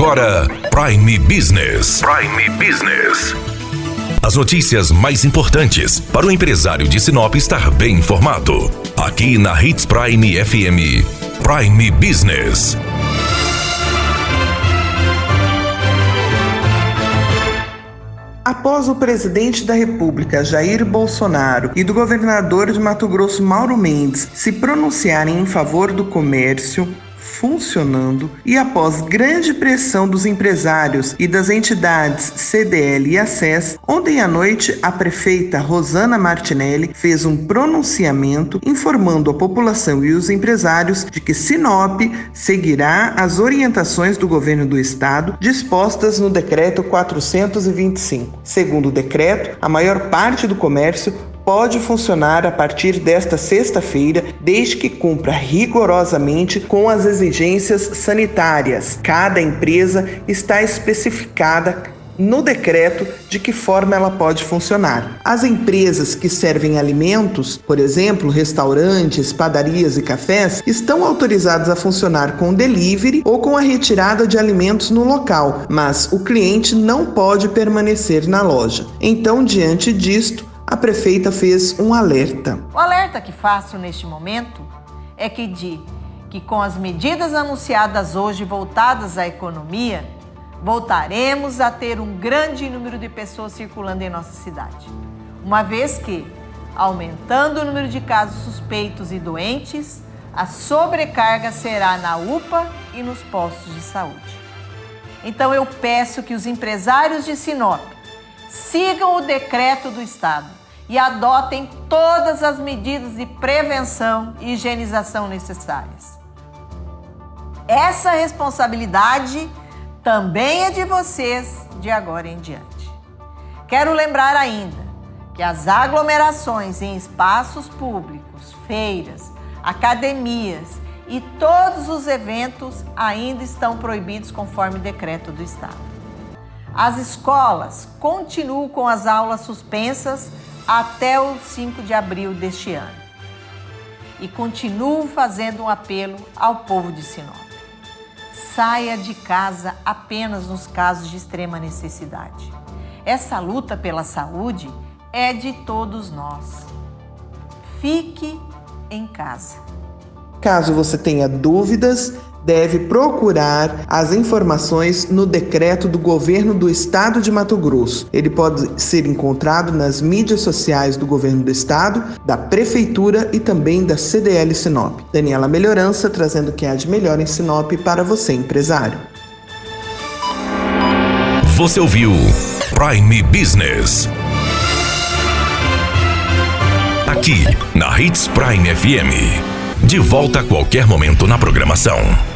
agora Prime Business. Prime Business. As notícias mais importantes para o empresário de Sinop estar bem informado. Aqui na Hits Prime FM. Prime Business. Após o presidente da República, Jair Bolsonaro, e do governador de Mato Grosso, Mauro Mendes, se pronunciarem em favor do comércio, funcionando e após grande pressão dos empresários e das entidades CDL e ACES, ontem à noite a prefeita Rosana Martinelli fez um pronunciamento informando a população e os empresários de que Sinop seguirá as orientações do governo do estado dispostas no decreto 425. Segundo o decreto, a maior parte do comércio pode funcionar a partir desta sexta-feira, desde que cumpra rigorosamente com as exigências sanitárias. Cada empresa está especificada no decreto de que forma ela pode funcionar. As empresas que servem alimentos, por exemplo, restaurantes, padarias e cafés, estão autorizadas a funcionar com delivery ou com a retirada de alimentos no local, mas o cliente não pode permanecer na loja. Então, diante disto, prefeita fez um alerta. O alerta que faço neste momento é que de que com as medidas anunciadas hoje voltadas à economia, voltaremos a ter um grande número de pessoas circulando em nossa cidade. Uma vez que, aumentando o número de casos suspeitos e doentes, a sobrecarga será na UPA e nos postos de saúde. Então eu peço que os empresários de Sinop sigam o decreto do Estado e adotem todas as medidas de prevenção e higienização necessárias. Essa responsabilidade também é de vocês de agora em diante. Quero lembrar ainda que as aglomerações em espaços públicos, feiras, academias e todos os eventos ainda estão proibidos conforme decreto do Estado. As escolas continuam com as aulas suspensas até o 5 de abril deste ano. E continuo fazendo um apelo ao povo de Sinop. Saia de casa apenas nos casos de extrema necessidade. Essa luta pela saúde é de todos nós. Fique em casa. Caso você tenha dúvidas, deve procurar as informações no decreto do governo do estado de Mato Grosso. Ele pode ser encontrado nas mídias sociais do governo do estado, da prefeitura e também da CDL Sinop. Daniela Melhorança trazendo o que há de melhor em Sinop para você, empresário. Você ouviu Prime Business. Aqui na Hits Prime FM. De volta a qualquer momento na programação.